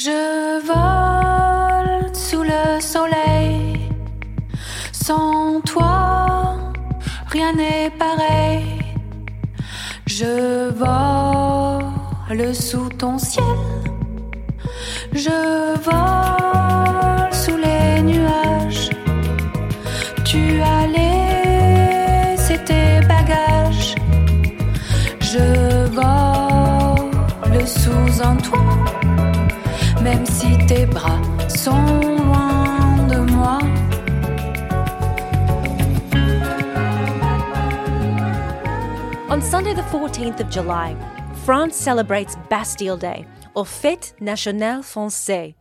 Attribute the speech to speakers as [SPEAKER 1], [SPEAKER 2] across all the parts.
[SPEAKER 1] Je vole sous le soleil. Sans toi, rien n'est pareil. Je vole sous ton ciel. Je vole sous les nuages. Tu as laissé tes bagages. Je vole sous un toit. Même si tes bras sont loin de moi.
[SPEAKER 2] On Sunday, the 14th of July, France celebrates Bastille Day, or Fête Nationale Française.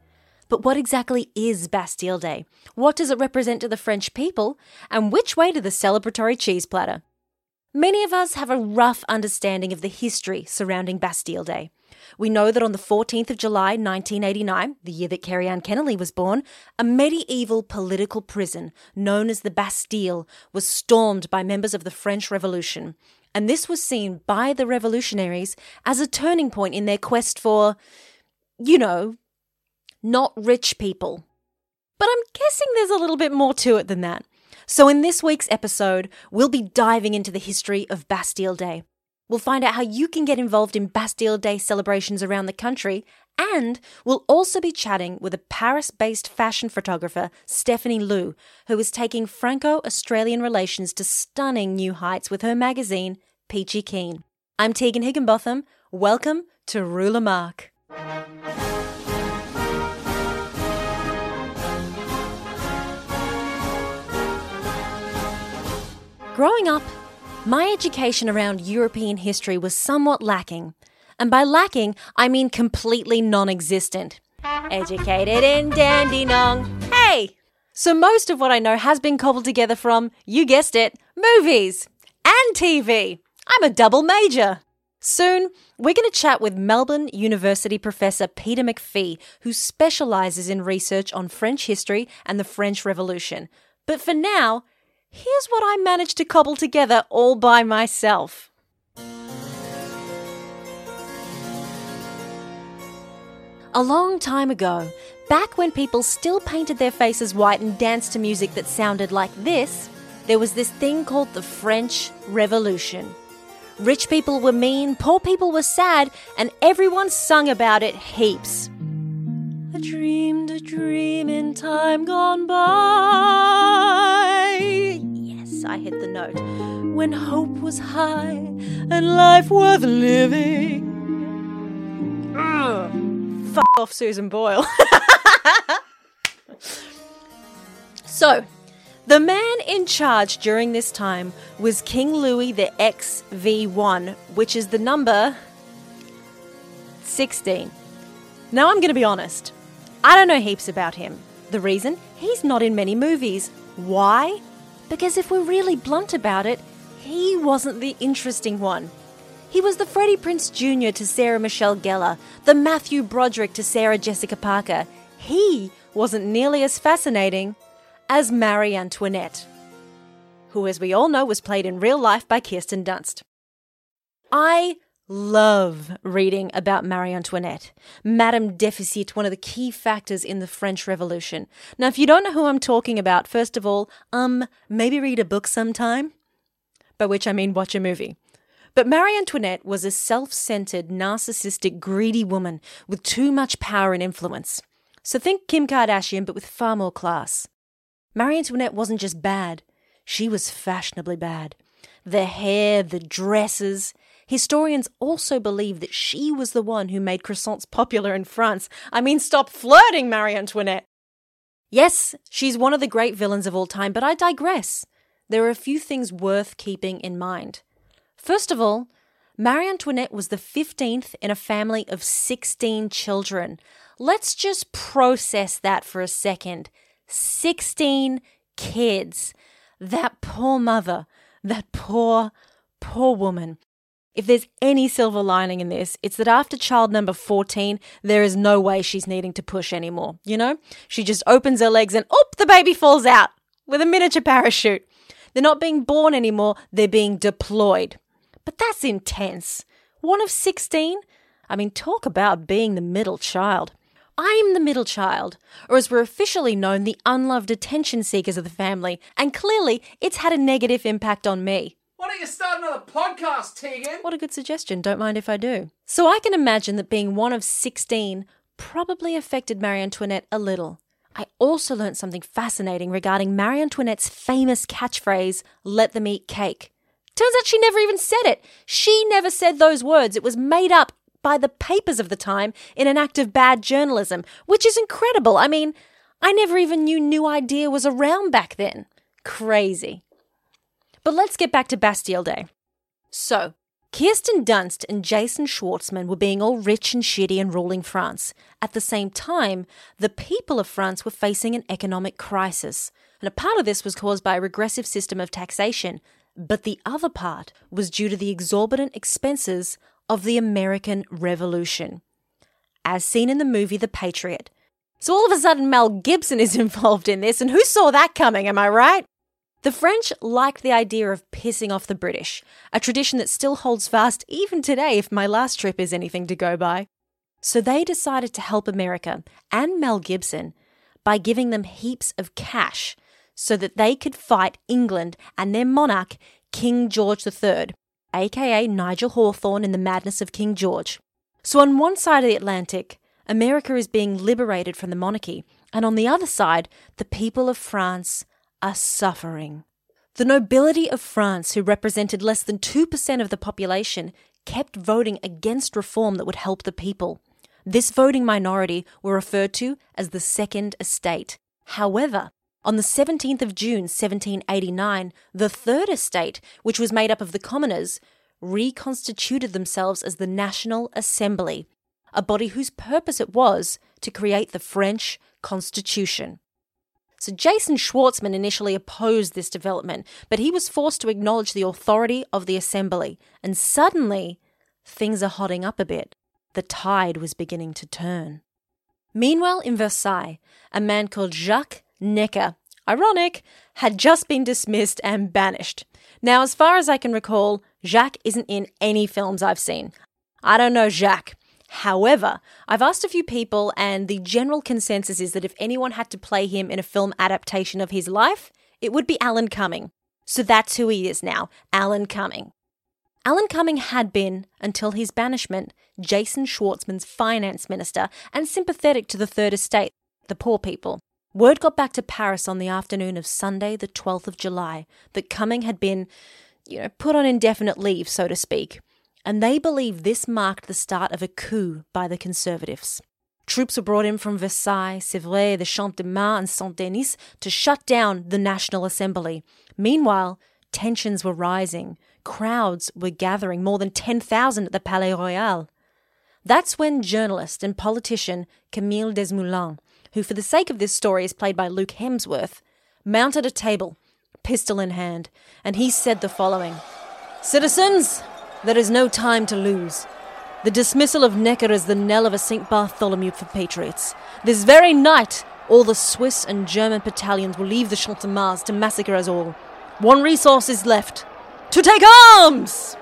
[SPEAKER 2] But what exactly is Bastille Day? What does it represent to the French people? And which way to the celebratory cheese platter? Many of us have a rough understanding of the history surrounding Bastille Day. We know that on the 14th of July 1989, the year that Kerry Ann Kennelly was born, a medieval political prison known as the Bastille was stormed by members of the French Revolution. And this was seen by the revolutionaries as a turning point in their quest for, you know, not rich people. But I'm guessing there's a little bit more to it than that. So, in this week's episode, we'll be diving into the history of Bastille Day. We'll find out how you can get involved in Bastille Day celebrations around the country, and we'll also be chatting with a Paris based fashion photographer, Stephanie Liu, who is taking Franco Australian relations to stunning new heights with her magazine, Peachy Keen. I'm Tegan Higginbotham. Welcome to Ruler Mark. Growing up, my education around European history was somewhat lacking. And by lacking, I mean completely non existent. Educated in Dandenong. Hey! So most of what I know has been cobbled together from, you guessed it, movies and TV. I'm a double major. Soon, we're going to chat with Melbourne University professor Peter McPhee, who specialises in research on French history and the French Revolution. But for now, here's what I managed to cobble together all by myself. A long time ago, back when people still painted their faces white and danced to music that sounded like this, there was this thing called the French Revolution. Rich people were mean, poor people were sad, and everyone sung about it heaps. I dreamed a dream in time gone by. I hit the note. When hope was high and life worth living. Ugh. Fuck off, Susan Boyle. so, the man in charge during this time was King Louis the XV1, which is the number 16. Now, I'm going to be honest. I don't know heaps about him. The reason? He's not in many movies. Why? Because if we're really blunt about it, he wasn't the interesting one. He was the Freddie Prinze Jr. to Sarah Michelle Gellar, the Matthew Broderick to Sarah Jessica Parker. He wasn't nearly as fascinating as Marie Antoinette, who, as we all know, was played in real life by Kirsten Dunst. I love reading about Marie Antoinette, Madame Deficit, one of the key factors in the French Revolution. Now, if you don't know who I'm talking about, first of all, um, maybe read a book sometime, by which I mean watch a movie. But Marie Antoinette was a self centered, narcissistic, greedy woman with too much power and influence. So think Kim Kardashian, but with far more class. Marie Antoinette wasn't just bad, she was fashionably bad. The hair, the dresses. Historians also believe that she was the one who made croissants popular in France. I mean, stop flirting, Marie Antoinette! Yes, she's one of the great villains of all time, but I digress. There are a few things worth keeping in mind. First of all, Marie Antoinette was the 15th in a family of 16 children. Let's just process that for a second. 16 kids. That poor mother, that poor, poor woman. If there's any silver lining in this, it's that after child number 14, there is no way she's needing to push anymore. You know? She just opens her legs and, oop, the baby falls out with a miniature parachute. They're not being born anymore, they're being deployed. But that's intense. One of 16? I mean, talk about being the middle child. I'm the middle child, or as we're officially known, the unloved attention seekers of the family, and clearly it's had a negative impact on me.
[SPEAKER 3] Why don't you start another podcast, Tegan?
[SPEAKER 2] What a good suggestion, don't mind if I do. So I can imagine that being one of 16 probably affected Marie Antoinette a little. I also learned something fascinating regarding Marie Antoinette's famous catchphrase, let them eat cake. Turns out she never even said it. She never said those words. It was made up by the papers of the time in an act of bad journalism, which is incredible. I mean, I never even knew New Idea was around back then. Crazy. But let's get back to Bastille Day. So, Kirsten Dunst and Jason Schwartzman were being all rich and shitty and ruling France. At the same time, the people of France were facing an economic crisis. And a part of this was caused by a regressive system of taxation, but the other part was due to the exorbitant expenses of the American Revolution, as seen in the movie The Patriot. So all of a sudden, Mel Gibson is involved in this, and who saw that coming, am I right? The French liked the idea of pissing off the British, a tradition that still holds fast even today if my last trip is anything to go by. So they decided to help America and Mel Gibson by giving them heaps of cash so that they could fight England and their monarch, King George III, aka Nigel Hawthorne in The Madness of King George. So on one side of the Atlantic, America is being liberated from the monarchy, and on the other side, the people of France are suffering. The nobility of France, who represented less than 2% of the population, kept voting against reform that would help the people. This voting minority were referred to as the Second Estate. However, on the 17th of June 1789, the Third Estate, which was made up of the commoners, reconstituted themselves as the National Assembly, a body whose purpose it was to create the French Constitution. So Jason Schwartzman initially opposed this development, but he was forced to acknowledge the authority of the assembly, and suddenly things are hotting up a bit. The tide was beginning to turn. Meanwhile, in Versailles, a man called Jacques Necker, ironic, had just been dismissed and banished. Now, as far as I can recall, Jacques isn't in any films I've seen. I don't know Jacques. However, I've asked a few people, and the general consensus is that if anyone had to play him in a film adaptation of his life, it would be Alan Cumming. So that's who he is now Alan Cumming. Alan Cumming had been, until his banishment, Jason Schwartzman's finance minister and sympathetic to the Third Estate, the poor people. Word got back to Paris on the afternoon of Sunday, the 12th of July, that Cumming had been, you know, put on indefinite leave, so to speak and they believe this marked the start of a coup by the Conservatives. Troops were brought in from Versailles, Sèvres, the Champ de Mars, and Saint Denis to shut down the National Assembly. Meanwhile, tensions were rising. Crowds were gathering, more than 10,000 at the Palais Royal. That's when journalist and politician Camille Desmoulins, who for the sake of this story is played by Luke Hemsworth, mounted a table, pistol in hand, and he said the following Citizens, there is no time to lose. The dismissal of Necker is the knell of a St. Bartholomew for patriots. This very night, all the Swiss and German battalions will leave the Champ de Mars to massacre us all. One resource is left to take arms!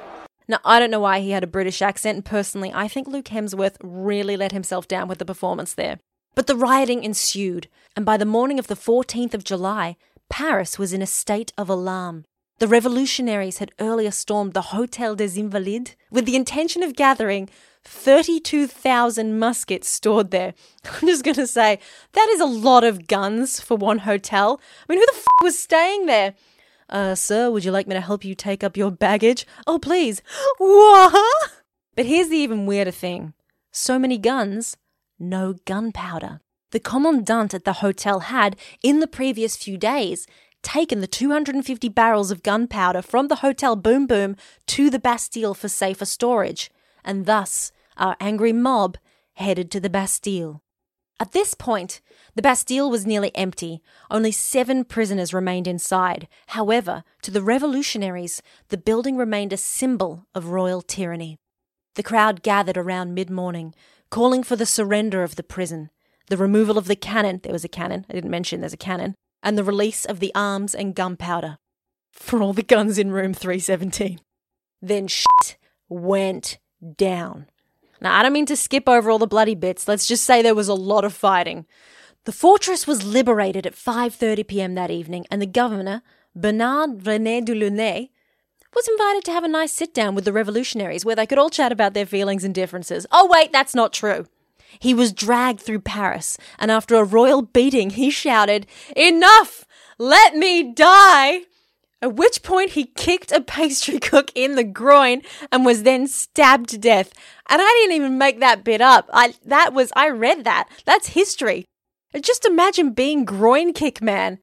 [SPEAKER 2] Now, I don't know why he had a British accent, personally, I think Luke Hemsworth really let himself down with the performance there. But the rioting ensued, and by the morning of the 14th of July, Paris was in a state of alarm. The revolutionaries had earlier stormed the Hotel des Invalides with the intention of gathering 32,000 muskets stored there. I'm just going to say, that is a lot of guns for one hotel. I mean, who the f was staying there? Uh, sir, would you like me to help you take up your baggage? Oh, please. What? But here's the even weirder thing so many guns, no gunpowder. The commandant at the hotel had, in the previous few days, taken the 250 barrels of gunpowder from the Hotel Boom Boom to the Bastille for safer storage, and thus our angry mob headed to the Bastille. At this point, the Bastille was nearly empty. Only seven prisoners remained inside. However, to the revolutionaries, the building remained a symbol of royal tyranny. The crowd gathered around mid morning, calling for the surrender of the prison, the removal of the cannon there was a cannon, I didn't mention there's a cannon and the release of the arms and gunpowder for all the guns in room 317. Then shit went down. Now, I don't mean to skip over all the bloody bits. Let's just say there was a lot of fighting. The fortress was liberated at 5:30 p.m. that evening, and the governor, Bernard René Delaunay, was invited to have a nice sit down with the revolutionaries where they could all chat about their feelings and differences. Oh wait, that's not true. He was dragged through Paris, and after a royal beating, he shouted, Enough! Let me die! At which point he kicked a pastry cook in the groin and was then stabbed to death. And I didn't even make that bit up. I that was I read that. That's history. Just imagine being groin kick man.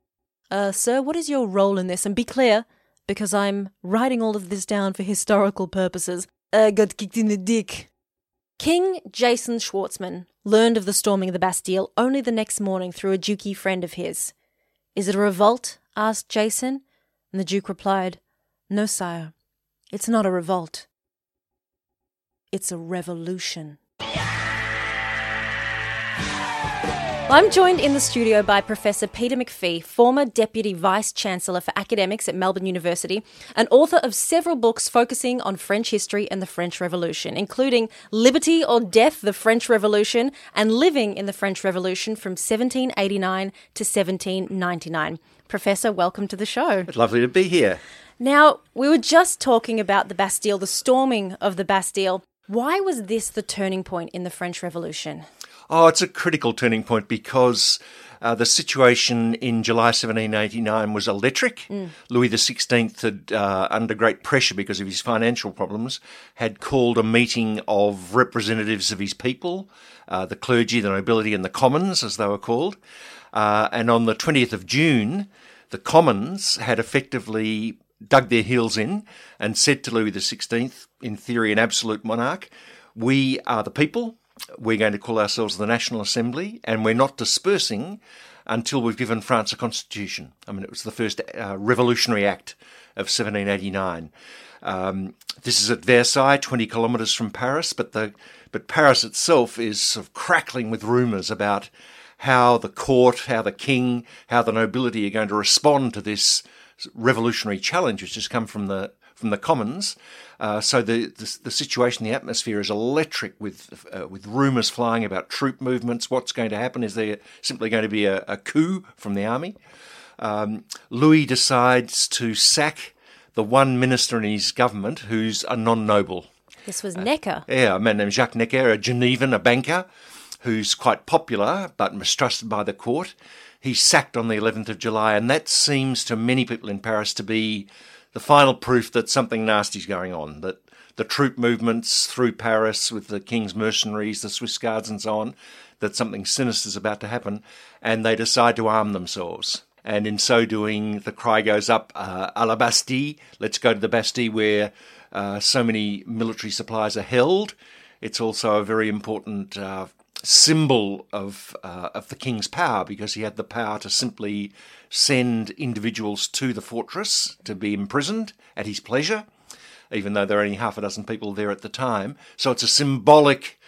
[SPEAKER 2] Uh, sir, what is your role in this? And be clear, because I'm writing all of this down for historical purposes. I got kicked in the dick. King Jason Schwartzman learned of the storming of the Bastille only the next morning through a dukey friend of his. Is it a revolt? asked Jason, and the Duke replied, No, sire, it's not a revolt. It's a revolution. I'm joined in the studio by Professor Peter McPhee, former Deputy Vice Chancellor for Academics at Melbourne University and author of several books focusing on French history and the French Revolution, including Liberty or Death, the French Revolution, and Living in the French Revolution from 1789 to 1799. Professor, welcome to the show.
[SPEAKER 4] It's lovely to be here.
[SPEAKER 2] Now, we were just talking about the Bastille, the storming of the Bastille. Why was this the turning point in the French Revolution?
[SPEAKER 4] Oh, it's a critical turning point because uh, the situation in July 1789 was electric. Mm. Louis XVI had, uh, under great pressure because of his financial problems, had called a meeting of representatives of his people, uh, the clergy, the nobility, and the commons, as they were called. Uh, and on the 20th of June, the commons had effectively dug their heels in and said to Louis XVI, in theory an absolute monarch, we are the people, we're going to call ourselves the National Assembly, and we're not dispersing until we've given France a constitution. I mean, it was the first uh, revolutionary act of 1789. Um, this is at Versailles, 20 kilometres from Paris, but the but Paris itself is sort of crackling with rumours about how the court, how the king, how the nobility are going to respond to this revolutionary challenge which has come from the from the commons. Uh, so the, the, the situation, the atmosphere is electric with uh, with rumours flying about troop movements. What's going to happen? Is there simply going to be a, a coup from the army? Um, Louis decides to sack the one minister in his government who's a non-noble.
[SPEAKER 2] This was Necker.
[SPEAKER 4] Uh, yeah, a man named Jacques Necker, a Genevan, a banker, who's quite popular but mistrusted by the court. He's sacked on the 11th of July, and that seems to many people in Paris to be the final proof that something nasty's going on, that the troop movements through Paris with the King's mercenaries, the Swiss Guards, and so on, that something sinister is about to happen, and they decide to arm themselves. And in so doing, the cry goes up, uh, à la Bastille, let's go to the Bastille where uh, so many military supplies are held. It's also a very important uh, symbol of uh, of the king's power because he had the power to simply send individuals to the fortress to be imprisoned at his pleasure, even though there were only half a dozen people there at the time. So it's a symbolic,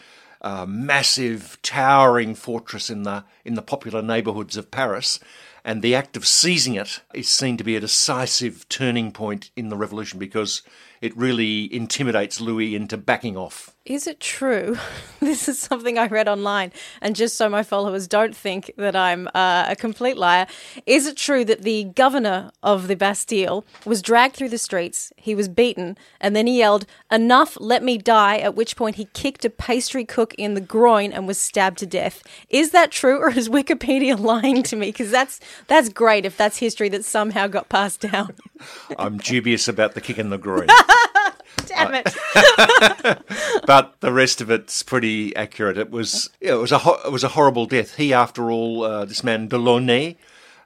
[SPEAKER 4] uh, massive, towering fortress in the in the popular neighbourhoods of Paris. And the act of seizing it is seen to be a decisive turning point in the revolution because it really intimidates Louis into backing off.
[SPEAKER 2] Is it true? this is something I read online, and just so my followers don't think that I'm uh, a complete liar, is it true that the governor of the Bastille was dragged through the streets, he was beaten, and then he yelled, Enough, let me die, at which point he kicked a pastry cook in the groin and was stabbed to death? Is that true, or is Wikipedia lying to me? Because that's, that's great if that's history that somehow got passed down.
[SPEAKER 4] I'm dubious about the kick in the groin.
[SPEAKER 2] Damn it.
[SPEAKER 4] but the rest of it's pretty accurate. It was it was a ho- it was a horrible death. He, after all, uh, this man Delaunay,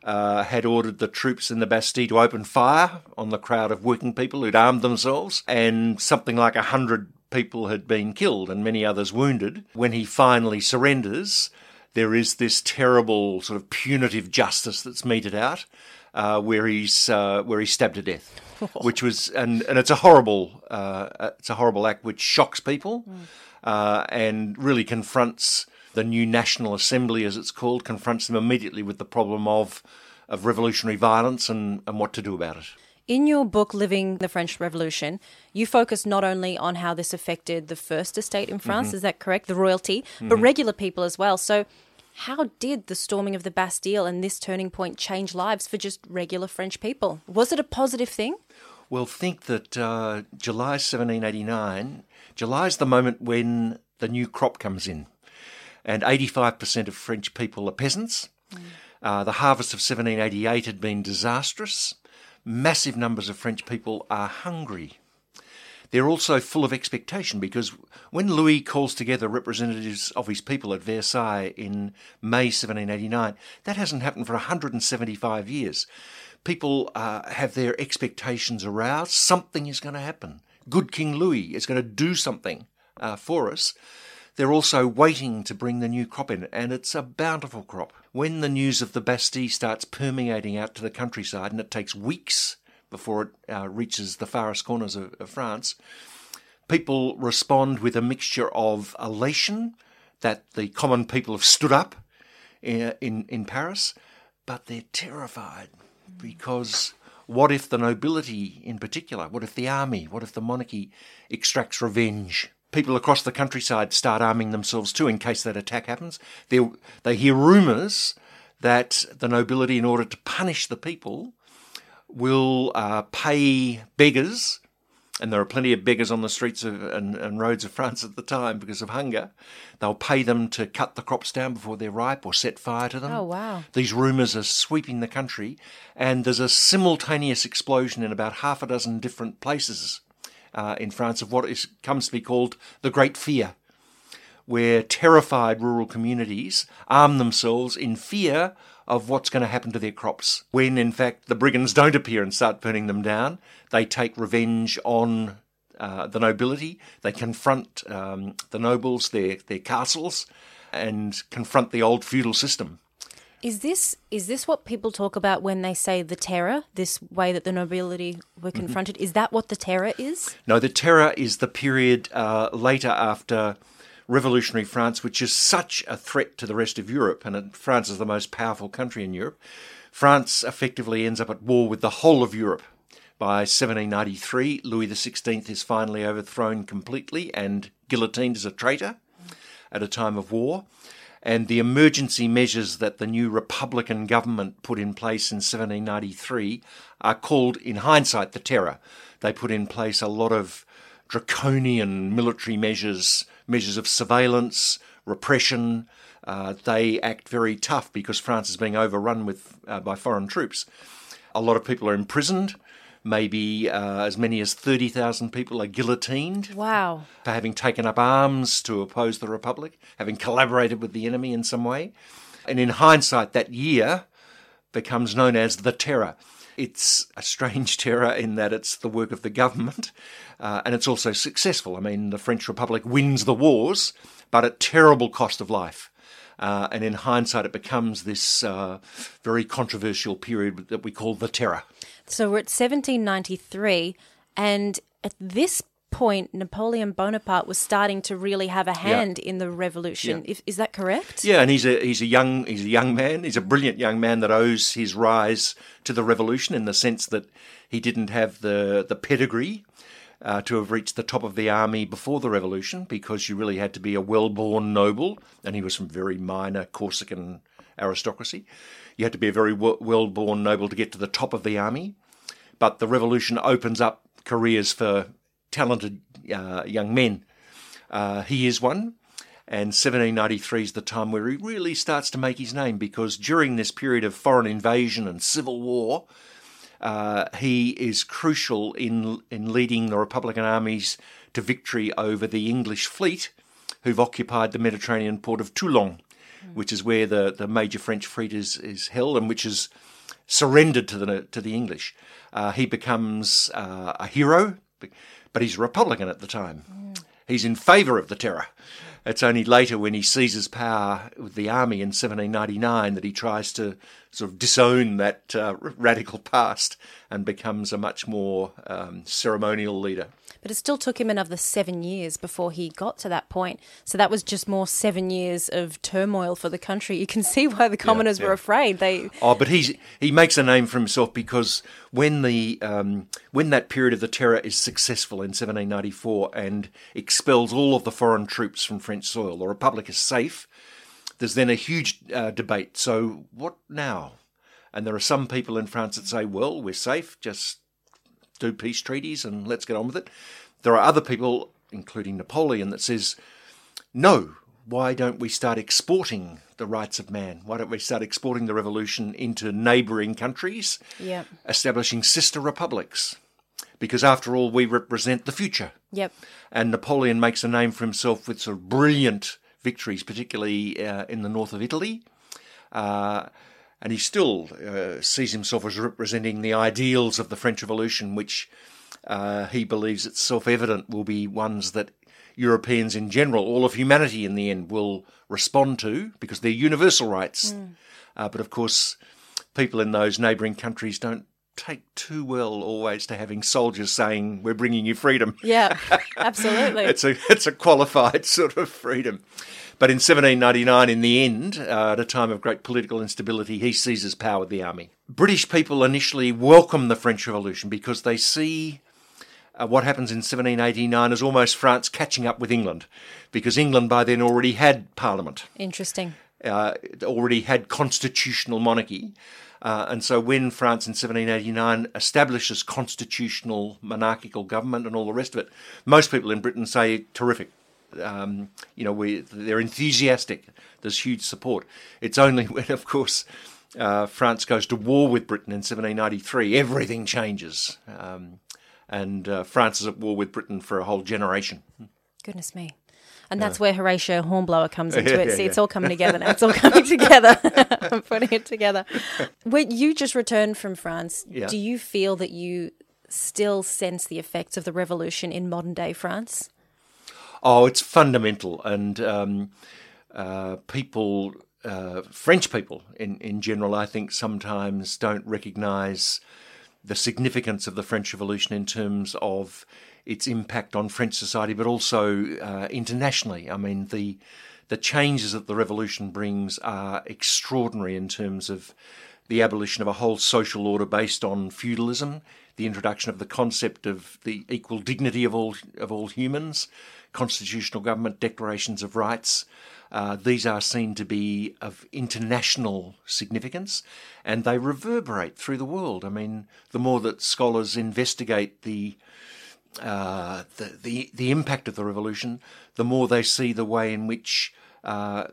[SPEAKER 4] uh, had ordered the troops in the Bastille to open fire on the crowd of working people who'd armed themselves, and something like a hundred people had been killed and many others wounded. When he finally surrenders, there is this terrible sort of punitive justice that's meted out, uh, where he's uh, where he's stabbed to death, which was and and it's a horrible uh, it's a horrible act which shocks people, uh, and really confronts the new National Assembly, as it's called, confronts them immediately with the problem of of revolutionary violence and, and what to do about it.
[SPEAKER 2] In your book, Living the French Revolution, you focus not only on how this affected the first estate in France, is that correct? The royalty, but regular people as well. So, how did the storming of the Bastille and this turning point change lives for just regular French people? Was it a positive thing?
[SPEAKER 4] Well, think that uh, July 1789, July is the moment when the new crop comes in, and 85% of French people are peasants. Uh, the harvest of 1788 had been disastrous. Massive numbers of French people are hungry. They're also full of expectation because when Louis calls together representatives of his people at Versailles in May 1789, that hasn't happened for 175 years. People uh, have their expectations aroused. Something is going to happen. Good King Louis is going to do something uh, for us. They're also waiting to bring the new crop in, and it's a bountiful crop. When the news of the Bastille starts permeating out to the countryside, and it takes weeks before it uh, reaches the farthest corners of, of France, people respond with a mixture of elation that the common people have stood up in, in, in Paris, but they're terrified because what if the nobility in particular, what if the army, what if the monarchy extracts revenge? People across the countryside start arming themselves too in case that attack happens. They, they hear rumours that the nobility, in order to punish the people, will uh, pay beggars, and there are plenty of beggars on the streets of, and, and roads of France at the time because of hunger. They'll pay them to cut the crops down before they're ripe or set fire to them.
[SPEAKER 2] Oh, wow.
[SPEAKER 4] These rumours are sweeping the country, and there's a simultaneous explosion in about half a dozen different places uh, in France of what is, comes to be called the Great Fear, where terrified rural communities arm themselves in fear of what's going to happen to their crops. When in fact the brigands don't appear and start burning them down, they take revenge on uh, the nobility. They confront um, the nobles, their their castles, and confront the old feudal system.
[SPEAKER 2] Is this is this what people talk about when they say the terror? This way that the nobility were confronted. Is that what the terror is?
[SPEAKER 4] No, the Terror is the period uh, later after revolutionary France, which is such a threat to the rest of Europe, and France is the most powerful country in Europe. France effectively ends up at war with the whole of Europe. By 1793, Louis XVI is finally overthrown completely and guillotined as a traitor at a time of war. And the emergency measures that the new Republican government put in place in 1793 are called, in hindsight, the Terror. They put in place a lot of draconian military measures, measures of surveillance, repression. Uh, they act very tough because France is being overrun with uh, by foreign troops. A lot of people are imprisoned. Maybe uh, as many as 30,000 people are guillotined
[SPEAKER 2] Wow.
[SPEAKER 4] for having taken up arms to oppose the Republic, having collaborated with the enemy in some way. And in hindsight, that year becomes known as the Terror. It's a strange terror in that it's the work of the government uh, and it's also successful. I mean, the French Republic wins the wars, but at terrible cost of life. Uh, and in hindsight, it becomes this uh, very controversial period that we call the Terror.
[SPEAKER 2] So we're at 1793, and at this point, Napoleon Bonaparte was starting to really have a hand in the revolution.
[SPEAKER 4] Yeah.
[SPEAKER 2] Is, is that correct?
[SPEAKER 4] Yeah, and he's a he's a young he's a young man. He's a brilliant young man that owes his rise to the revolution in the sense that he didn't have the the pedigree uh, to have reached the top of the army before the revolution because you really had to be a well-born noble, and he was from very minor Corsican aristocracy. You had to be a very w- well-born noble to get to the top of the army. But the revolution opens up careers for talented uh, young men. Uh, he is one. And 1793 is the time where he really starts to make his name because during this period of foreign invasion and civil war, uh, he is crucial in in leading the Republican armies to victory over the English fleet, who've occupied the Mediterranean port of Toulon, which is where the, the major French fleet is, is held, and which is surrendered to the to the English. Uh, he becomes uh, a hero, but he's Republican at the time. He's in favour of the terror. It's only later when he seizes power with the army in 1799 that he tries to sort of disown that uh, radical past and becomes a much more um, ceremonial leader.
[SPEAKER 2] But it still took him another seven years before he got to that point. So that was just more seven years of turmoil for the country. You can see why the commoners
[SPEAKER 4] yeah.
[SPEAKER 2] were afraid. They
[SPEAKER 4] Oh, but he's he makes a name for himself because when the um, when that period of the terror is successful in 1794 and expels all of the foreign troops from French soil, the republic is safe. There's then a huge uh, debate. So what now? And there are some people in France that say, "Well, we're safe. Just do peace treaties and let's get on with it." There are other people, including Napoleon, that says, "No, why don't we start exporting the rights of man? Why don't we start exporting the revolution into neighbouring countries,
[SPEAKER 2] Yep.
[SPEAKER 4] establishing sister republics? Because after all, we represent the future.
[SPEAKER 2] Yep.
[SPEAKER 4] And Napoleon makes a name for himself with sort of brilliant victories, particularly uh, in the north of Italy. Uh, and he still uh, sees himself as representing the ideals of the French Revolution, which uh, he believes it's self evident will be ones that Europeans in general, all of humanity in the end, will respond to because they're universal rights. Uh, but of course, people in those neighbouring countries don't take too well always to having soldiers saying, We're bringing you freedom.
[SPEAKER 2] Yeah. Absolutely.
[SPEAKER 4] It's a it's a qualified sort of freedom. But in 1799, in the end, uh, at a time of great political instability, he seizes power with the army. British people initially welcome the French Revolution because they see uh, what happens in 1789 as almost France catching up with England, because England by then already had Parliament
[SPEAKER 2] Interesting.
[SPEAKER 4] uh, it already had constitutional monarchy. Uh, and so when France in 1789 establishes constitutional monarchical government and all the rest of it, most people in Britain say, terrific. Um, you know, we, they're enthusiastic. There's huge support. It's only when, of course, uh, France goes to war with Britain in 1793, everything changes. Um, and uh, France is at war with Britain for a whole generation.
[SPEAKER 2] Goodness me. And that's where Horatio Hornblower comes into it. See, it's all coming together now. It's all coming together. I'm putting it together. When you just returned from France, do you feel that you still sense the effects of the revolution in modern day France?
[SPEAKER 4] Oh, it's fundamental, and um, uh, people, uh, French people in in general, I think sometimes don't recognise the significance of the French Revolution in terms of its impact on French society, but also uh, internationally. I mean, the the changes that the revolution brings are extraordinary in terms of the abolition of a whole social order based on feudalism, the introduction of the concept of the equal dignity of all of all humans, constitutional government, declarations of rights. Uh, these are seen to be of international significance, and they reverberate through the world. I mean, the more that scholars investigate the uh, the, the the impact of the revolution, the more they see the way in which, uh,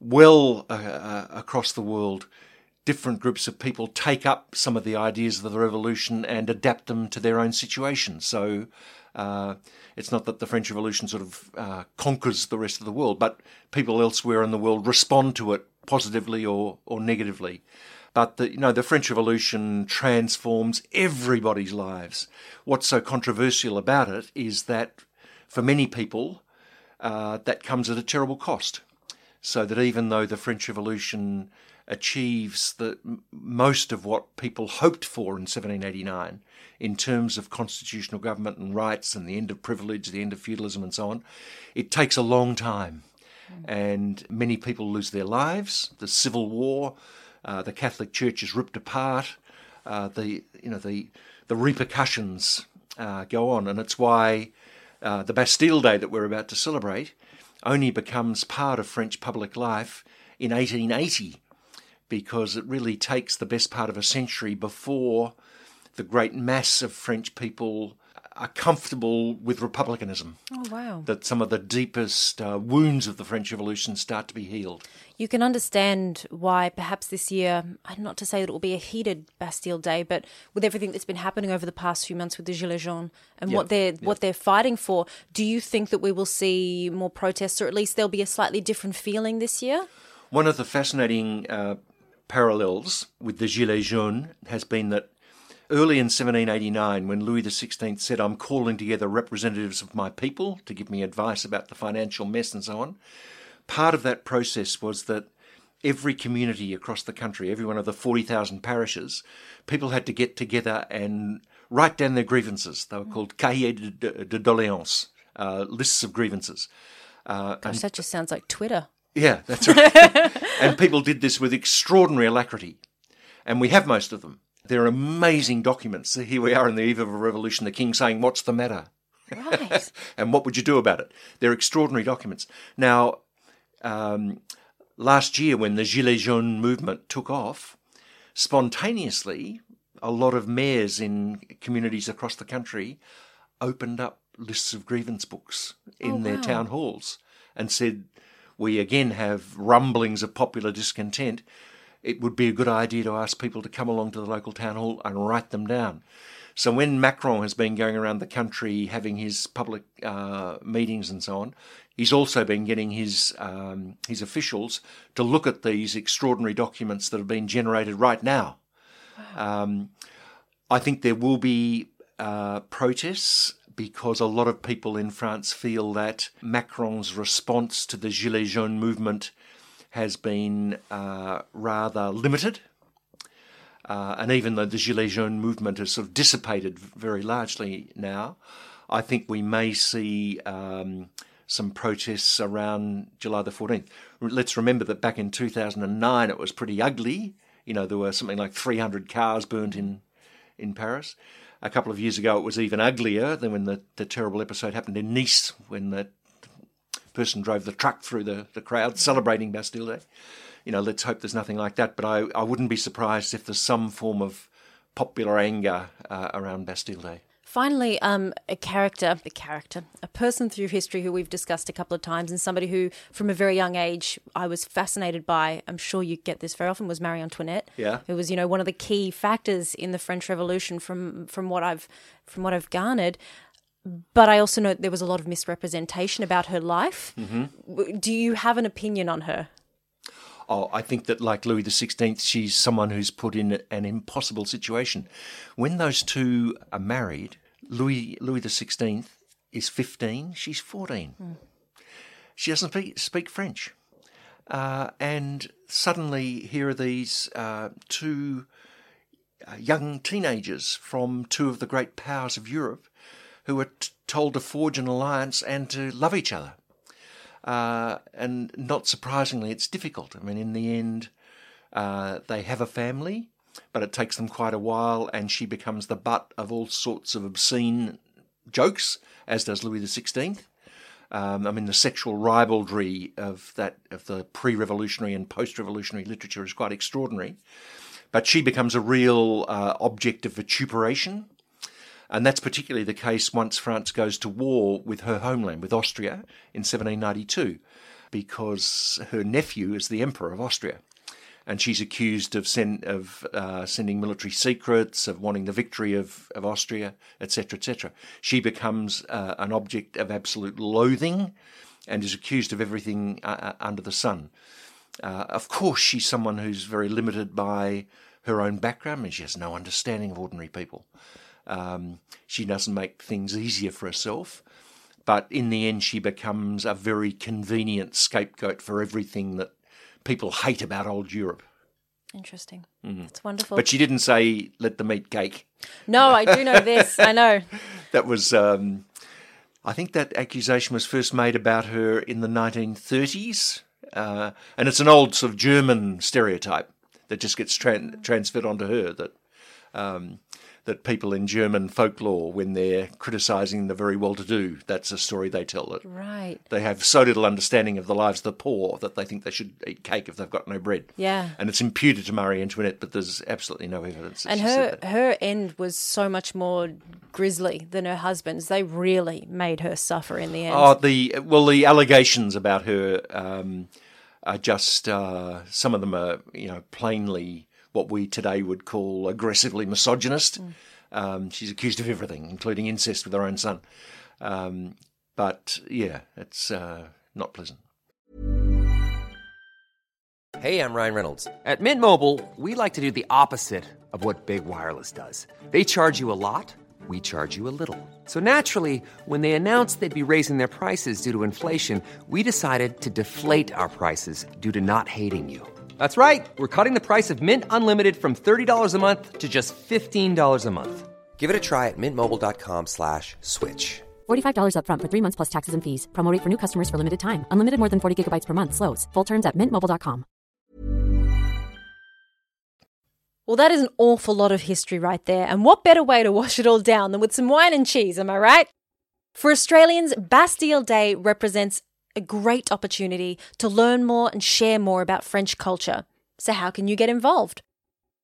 [SPEAKER 4] well uh, uh, across the world, different groups of people take up some of the ideas of the revolution and adapt them to their own situation. So. Uh, it's not that the French Revolution sort of conquers the rest of the world, but people elsewhere in the world respond to it positively or, or negatively. But the, you know, the French Revolution transforms everybody's lives. What's so controversial about it is that for many people, uh, that comes at a terrible cost. So that even though the French Revolution achieves the most of what people hoped for in 1789 in terms of constitutional government and rights and the end of privilege, the end of feudalism, and so on, it takes a long time. And many people lose their lives. The civil war, uh, the Catholic Church is ripped apart. Uh, the you know the the repercussions uh, go on, and it's why uh, the Bastille Day that we're about to celebrate only becomes part of French public life in 1880 because it really takes the best part of a century before the great mass of French people are comfortable with republicanism.
[SPEAKER 2] Oh, wow.
[SPEAKER 4] That some of the deepest uh, wounds of the French Revolution start to be healed.
[SPEAKER 2] You can understand why perhaps this year, not to say that it will be a heated Bastille Day, but with everything that's been happening over the past few months with the Gilets jaunes and what they're what they're fighting for, do you think that we will see more protests or at least there'll be a slightly different feeling this year?
[SPEAKER 4] One of the fascinating uh, parallels with the Gilets jaunes has been that early in 1789, when Louis XVI said, I'm calling together representatives of my people to give me advice about the financial mess and so on, part of that process was that every community across the country, every one of the 40,000 parishes, people had to get together and write down their grievances. They were called cahiers de, de doléances, uh, lists of grievances. Uh,
[SPEAKER 2] Gosh, that just sounds like Twitter.
[SPEAKER 4] yeah, that's right. and people did this with extraordinary alacrity. And we have most of them. They're amazing documents. Here we are in the eve of a revolution, the king saying, What's the matter?
[SPEAKER 2] Right.
[SPEAKER 4] and what would you do about it? They're extraordinary documents. Now, um, last year, when the Gilets jaunes movement took off, spontaneously, a lot of mayors in communities across the country opened up lists of grievance books in
[SPEAKER 2] Oh,
[SPEAKER 4] their
[SPEAKER 2] wow.
[SPEAKER 4] town halls and said, We again have rumblings of popular discontent. It would be a good idea to ask people to come along to the local town hall and write them down. So when Macron has been going around the country having his public uh, meetings and so on, he's also been getting his um, his officials to look at these extraordinary documents that have been generated right now. Um, I think there will be uh, protests because a lot of people in France feel that Macron's response to the Gilets jaunes movement has been uh, rather limited. Uh, and even though the Gilets jaunes movement has sort of dissipated very largely now, I think we may see um, some protests around July the 14th. Let's remember that back in 2009 it was pretty ugly. You know, there were something like 300 cars burnt in, in Paris. A couple of years ago it was even uglier than when the, the terrible episode happened in Nice when the person drove the truck through the, the crowd celebrating Bastille Day. You know, let's hope there's nothing like that, but I, I wouldn't be surprised if there's some form of popular anger uh, around Bastille Day.
[SPEAKER 2] Finally, um, a character, a character, a person through history who we've discussed a couple of times, and somebody who, from a very young age, I was fascinated by. I'm sure you get this very often. Was Marie Antoinette?
[SPEAKER 4] Yeah.
[SPEAKER 2] who was, you know, one of the key factors in the French Revolution. From from what I've from what I've garnered, but I also know there was a lot of misrepresentation about her life. W Do you have an opinion on her?
[SPEAKER 4] Oh, I think that like Louis XVI, she's someone who's put in an impossible situation. When those two are married, Louis Louis XVI is 15, she's 14. She doesn't speak, speak French. Uh, and suddenly, here are these uh, two uh, young teenagers from two of the great powers of Europe who are t- told to forge an alliance and to love each other. Uh, and not surprisingly, it's difficult. I mean, in the end, uh, they have a family, but it takes them quite a while, and she becomes the butt of all sorts of obscene jokes, as does Louis XVI. Um, I mean, the sexual ribaldry of that of the pre-revolutionary and post-revolutionary literature is quite extraordinary. But she becomes a real uh, object of vituperation, and that's particularly the case once France goes to war with her homeland, with Austria, in 1792, because her nephew is the Emperor of Austria. And she's accused of, send, of uh, sending military secrets, of wanting the victory of, of Austria, etc., etc. She becomes uh, an object of absolute loathing and is accused of everything uh, uh, under the sun. Uh, of course, she's someone who's very limited by her own background, and she has no understanding of ordinary people. Um, she doesn't make things easier for herself, but in the end, she becomes a very convenient scapegoat for everything that people hate about old Europe.
[SPEAKER 2] Interesting. That's wonderful.
[SPEAKER 4] But she didn't say, let them eat cake.
[SPEAKER 2] no, I do know this. I know.
[SPEAKER 4] That was, um, I think that accusation was first made about her in the 1930s. Uh, and it's an old sort of German stereotype that just gets tran- transferred onto her that um, that people in German folklore, when they're criticising the very well-to-do, that's a story they tell. That
[SPEAKER 2] Right.
[SPEAKER 4] they have so little understanding of the lives of the poor that they think they should eat cake if they've got no bread.
[SPEAKER 2] Yeah.
[SPEAKER 4] And it's imputed to Marie Antoinette, but there's absolutely no evidence. That
[SPEAKER 2] And her her end was so much more grisly than her husband's. They really made her suffer in the end.
[SPEAKER 4] Oh, the well, the allegations about her um, are just uh, some of them are you know plainly what we today would call aggressively misogynist. Um, she's accused of everything, including incest with her own son. Um, but yeah, it's uh, not pleasant.
[SPEAKER 5] Hey, I'm Ryan Reynolds. At Mint Mobile, we like to do the opposite of what Big Wireless does. They charge you a lot, we charge you a little. So naturally, when they announced they'd be raising their prices due to inflation, we decided to deflate our prices due to not hating you. That's right. We're cutting the price of Mint Unlimited from $30 a month to just $15 a month. Give it a try at mintmobile.com slash switch.
[SPEAKER 6] $45 upfront for three months plus taxes and fees. Promo rate for new customers for limited time. Unlimited more than 40 gigabytes per month. Slows. Full terms at mintmobile.com.
[SPEAKER 2] Well, that is an awful lot of history right there. And what better way to wash it all down than with some wine and cheese, am I right? For Australians, Bastille Day represents a great opportunity to learn more and share more about French culture. So, how can you get involved?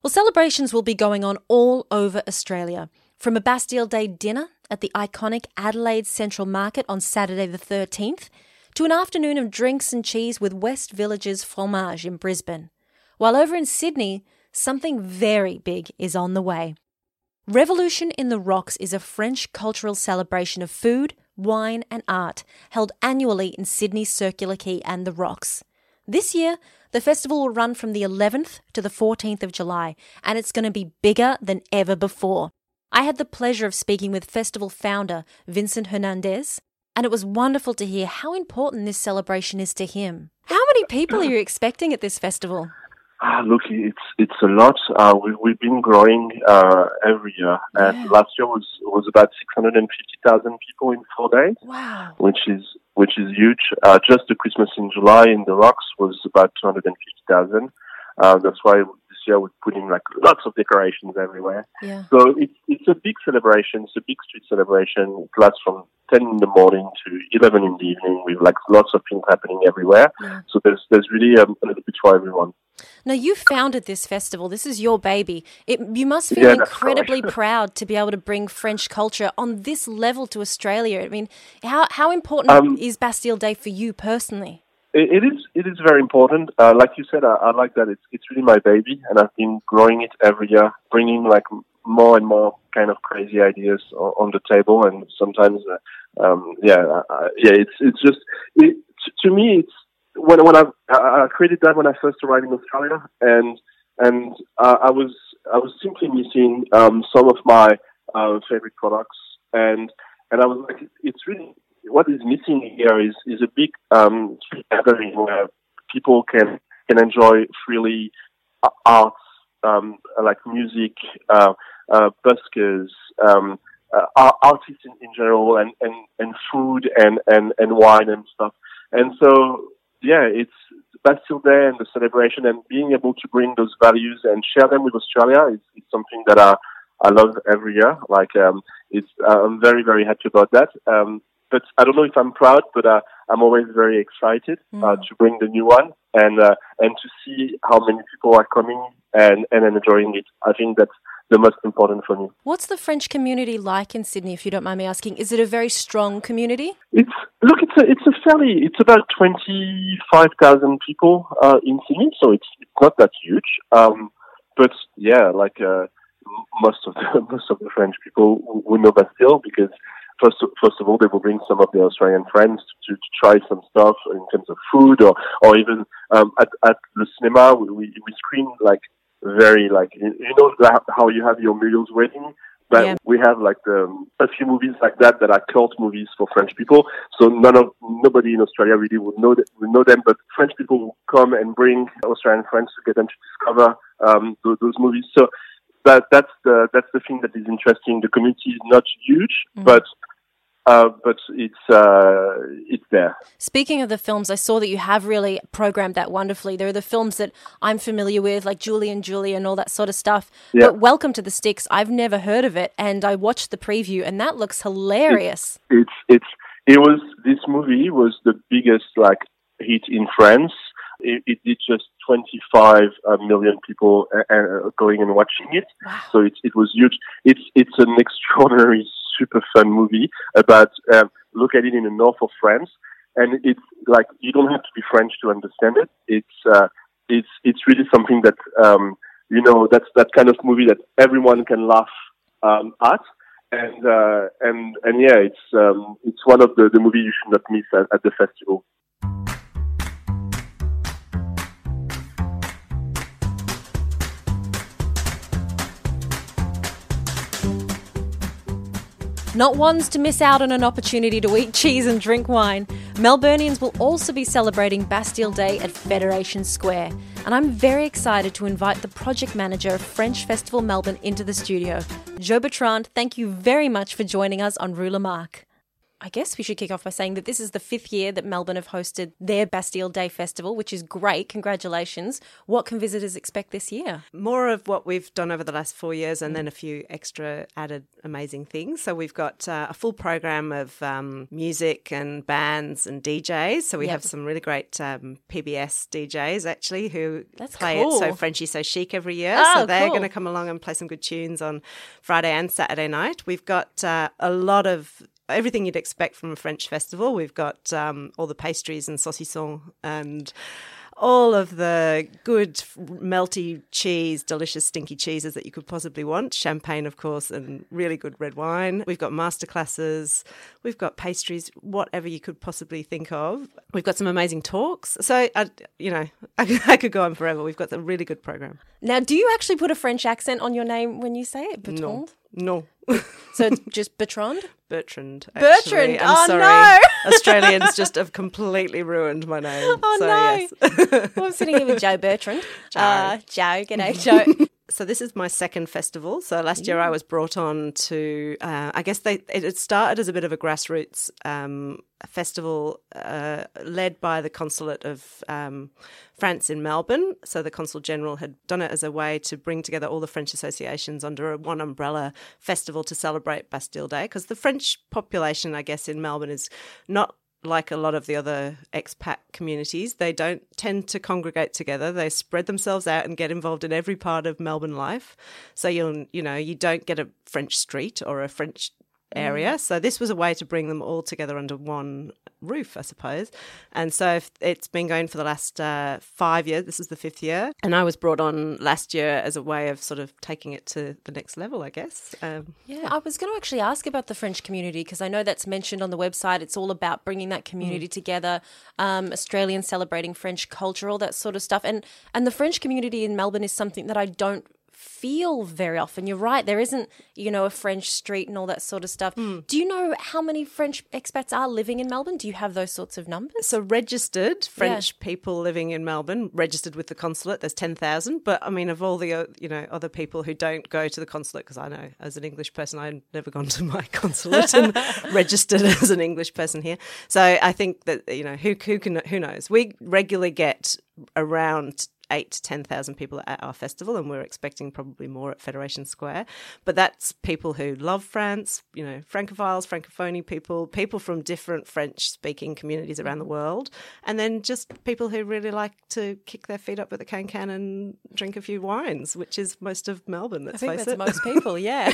[SPEAKER 2] Well, celebrations will be going on all over Australia, from a Bastille Day dinner at the iconic Adelaide Central Market on Saturday the 13th to an afternoon of drinks and cheese with West Villages Fromage in Brisbane. While over in Sydney, something very big is on the way. Revolution in the Rocks is a French cultural celebration of food, wine, and art held annually in Sydney's Circular Quay and the Rocks. This year, the festival will run from the 11th to the 14th of July, and it's going to be bigger than ever before. I had the pleasure of speaking with festival founder Vincent Hernandez, and it was wonderful to hear how important this celebration is to him. How many people are you expecting at this festival?
[SPEAKER 7] Ah, look, it's it's a lot. Uh, we, we've been growing uh, every year, and
[SPEAKER 2] Yeah.
[SPEAKER 7] last year was was about six hundred and fifty thousand people in four days,
[SPEAKER 2] Wow.
[SPEAKER 7] which is which is huge. Uh, just the Christmas in July in the Rocks was about two hundred and fifty thousand. Uh, that's why this year we're putting like lots of decorations everywhere.
[SPEAKER 2] Yeah.
[SPEAKER 7] So it's it's a big celebration. It's a big street celebration. It lasts from ten in the morning to eleven in the evening with like lots of things happening everywhere.
[SPEAKER 2] Yeah.
[SPEAKER 7] So there's there's really um, a little bit for everyone.
[SPEAKER 2] Now, you founded this festival. This is your baby. It, you must feel
[SPEAKER 7] Yeah,
[SPEAKER 2] incredibly
[SPEAKER 7] correct.
[SPEAKER 2] proud to be able to bring French culture on this level to Australia. I mean, how, how important
[SPEAKER 7] Um,
[SPEAKER 2] is Bastille Day for you personally?
[SPEAKER 7] It, it is. It is very important. Uh, like you said, I, I like that. It's it's really my baby, and I've been growing it every year, bringing like more and more kind of crazy ideas on, the table, and sometimes, uh, um, yeah, uh, yeah. It's it's just it, t- to me, it's when when I, I created that when I first arrived in Australia, and and uh, I was I was simply missing um, some of my uh, favorite products, and and I was like, it's really what is missing here is is a big um, gathering where people can can enjoy freely uh, arts, um, like music, uh, uh, buskers, um, uh, artists in, in general, and, and, and food and, and, and wine and stuff. And so, yeah, it's Bastille Day and the celebration and being able to bring those values and share them with Australia is, is something that I, I love every year. Like, um, it's, I'm very, very happy about that. Um, but I don't know if I'm proud, but uh, I'm always very excited uh, to bring the new one and uh, and to see how many people are coming and, and enjoying it. I think that's the most important for me.
[SPEAKER 2] What's the French community like in Sydney, if you don't mind me asking? Is it a very strong community?
[SPEAKER 7] It's look, it's a it's a fairly it's about twenty five thousand people uh, in Sydney, so it's it's not that huge. Um, but yeah, like uh, most of the most of the French people w- will know Bastille because first first of all they will bring some of their Australian friends to, to try some stuff in terms of food or or even um, at at the cinema we we, we screen like very like you know how you have your Muriel's wedding. But
[SPEAKER 2] Yeah.
[SPEAKER 7] we have like the, a few movies like that that are cult movies for French people. So none of nobody in Australia really would know that, would know them. But French people will come and bring Australian friends to get them to discover um, those, those movies. So that that's the that's the thing that is interesting. The community is not huge, but uh, but it's uh, it's there.
[SPEAKER 2] Speaking of the films, I saw that you have really programmed that wonderfully. There are the films that I'm familiar with, like Julie and Julia and all that sort of stuff.
[SPEAKER 7] Yeah.
[SPEAKER 2] But Welcome to the Sticks, I've never heard of it, and I watched the preview, and that looks hilarious.
[SPEAKER 7] it's it's it was this movie was the biggest like hit in France. It, it did just 25 uh, people uh, uh, going and watching it. So it it was huge. It's it's an extraordinary, super fun movie about um, look at it in the north of France, and it's like you don't have to be French to understand it. It's uh, it's it's really something that um, you know that's that kind of movie that everyone can laugh um, at and uh, and and yeah, it's um, it's one of the, the movies you should not miss at, at the festival.
[SPEAKER 2] Not ones to miss out on an opportunity to eat cheese and drink wine. Melburnians will also be celebrating Bastille Day at Federation Square, and I'm very excited to invite the project manager of French Festival Melbourne into the studio. Joe Bertrand, thank you very much for joining us on Rue Marque. I guess we should kick off by saying that this is the fifth year that Melbourne have hosted their Bastille Day Festival, which is great. Congratulations. What can visitors expect this year?
[SPEAKER 8] More of what we've done over the last four years and then a few extra added amazing things. So we've got uh, a full program of um, music and bands and DJs. So we
[SPEAKER 2] Yep.
[SPEAKER 8] have some really great um, PBS DJs actually who
[SPEAKER 2] That's
[SPEAKER 8] play it so. Frenchy, so chic every year.
[SPEAKER 2] Oh,
[SPEAKER 8] so they're
[SPEAKER 2] cool.
[SPEAKER 8] going to come along and play some good tunes on Friday and Saturday night. We've got uh, a lot of everything you'd expect from a French festival. We've got um, all the pastries and saucissons and all of the good melty cheese, delicious stinky cheeses that you could possibly want. Champagne, of course, and really good red wine. We've got masterclasses. We've got pastries, whatever you could possibly think of. We've got some amazing talks. So, I, you know, I, I could go on forever. We've got a really good program.
[SPEAKER 2] Now, do you actually put a French accent on your name when you say it? Bertrand?
[SPEAKER 8] No.
[SPEAKER 2] So it's just Bertrand?
[SPEAKER 8] Bertrand.
[SPEAKER 2] Bertrand.
[SPEAKER 8] I'm
[SPEAKER 2] oh,
[SPEAKER 8] sorry.
[SPEAKER 2] no.
[SPEAKER 8] Australians just have completely ruined my name.
[SPEAKER 2] Oh,
[SPEAKER 8] so,
[SPEAKER 2] no.
[SPEAKER 8] Yes.
[SPEAKER 2] Well, I'm sitting here with Joe Bertrand. Joe. Uh, Joe, g'day, Joe.
[SPEAKER 8] So this is my second festival. So last year I was brought on to, uh, I guess they it it started as a bit of a grassroots um, festival uh, led by the consulate of um, France in Melbourne. So the consul general had done it as a way to bring together all the French associations under a one umbrella festival to celebrate Bastille Day because the French population, I guess, in Melbourne is not like a lot of the other expat communities, they don't tend to congregate together. They spread themselves out and get involved in every part of Melbourne life. So you'll, you know, you don't get a French street or a French area. So this was a way to bring them all together under one roof, I suppose. And so if- it's been going for the last uh, five years. This is the fifth year, and I was brought on last year as a way of sort of taking it to the next level, I guess. Um,
[SPEAKER 2] Yeah, I was going to actually ask about the French community because I know that's mentioned on the website. It's all about bringing that community together, um, Australians celebrating French culture, all that sort of stuff. And and the French community in Melbourne is something that I don't feel very often. You're right, there isn't you know a French street and all that sort of stuff. Do you know how many French expats are living in Melbourne? Do you have those sorts of numbers?
[SPEAKER 8] So registered French people living in Melbourne, registered with the consulate, there's 10,000. But I mean, of all the, uh, you know, other people who don't go to the consulate, because I know as an English person, I've never gone to my consulate and registered as an English person here. So I think that, you know, who, who can, who knows? We regularly get around eight to 10,000 people at our festival, and we're expecting probably more at Federation Square. But that's people who love France, you know, Francophiles, Francophone people, people from different French speaking communities around the world, and then just people who really like to kick their feet up with the can can and drink a few wines, which is most of Melbourne, let's
[SPEAKER 2] I think
[SPEAKER 8] face
[SPEAKER 2] that's
[SPEAKER 8] it.
[SPEAKER 2] most people, yeah.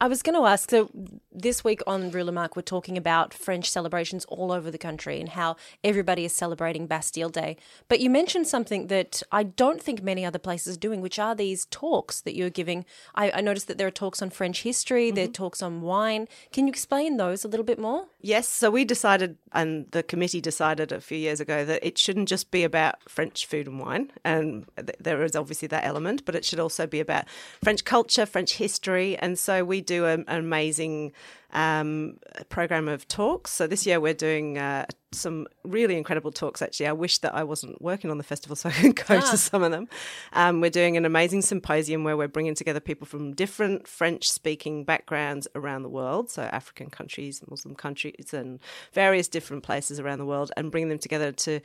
[SPEAKER 2] I was going to ask so this week on Rue Marque, we're talking about French celebrations all over the country and how everybody is celebrating Bastille Day. But you mentioned something that I don't think many other places are doing, which are these talks that you're giving. I, I noticed that there are talks on French history, there are mm-hmm. talks on wine. Can you explain those a little bit more?
[SPEAKER 8] Yes, so we decided, and the committee decided a few years ago that it shouldn't just be about French food and wine, and th- there is obviously that element, but it should also be about French culture, French history, and so we do a, an amazing um, program of talks. So this year we're doing uh, some really incredible talks. Actually, I wish that I wasn't working on the festival so I could go to some of them. Um, we're doing an amazing symposium where we're bringing together people from different French-speaking backgrounds around the world, so African countries, Muslim countries, and various different places around the world, and bringing them together to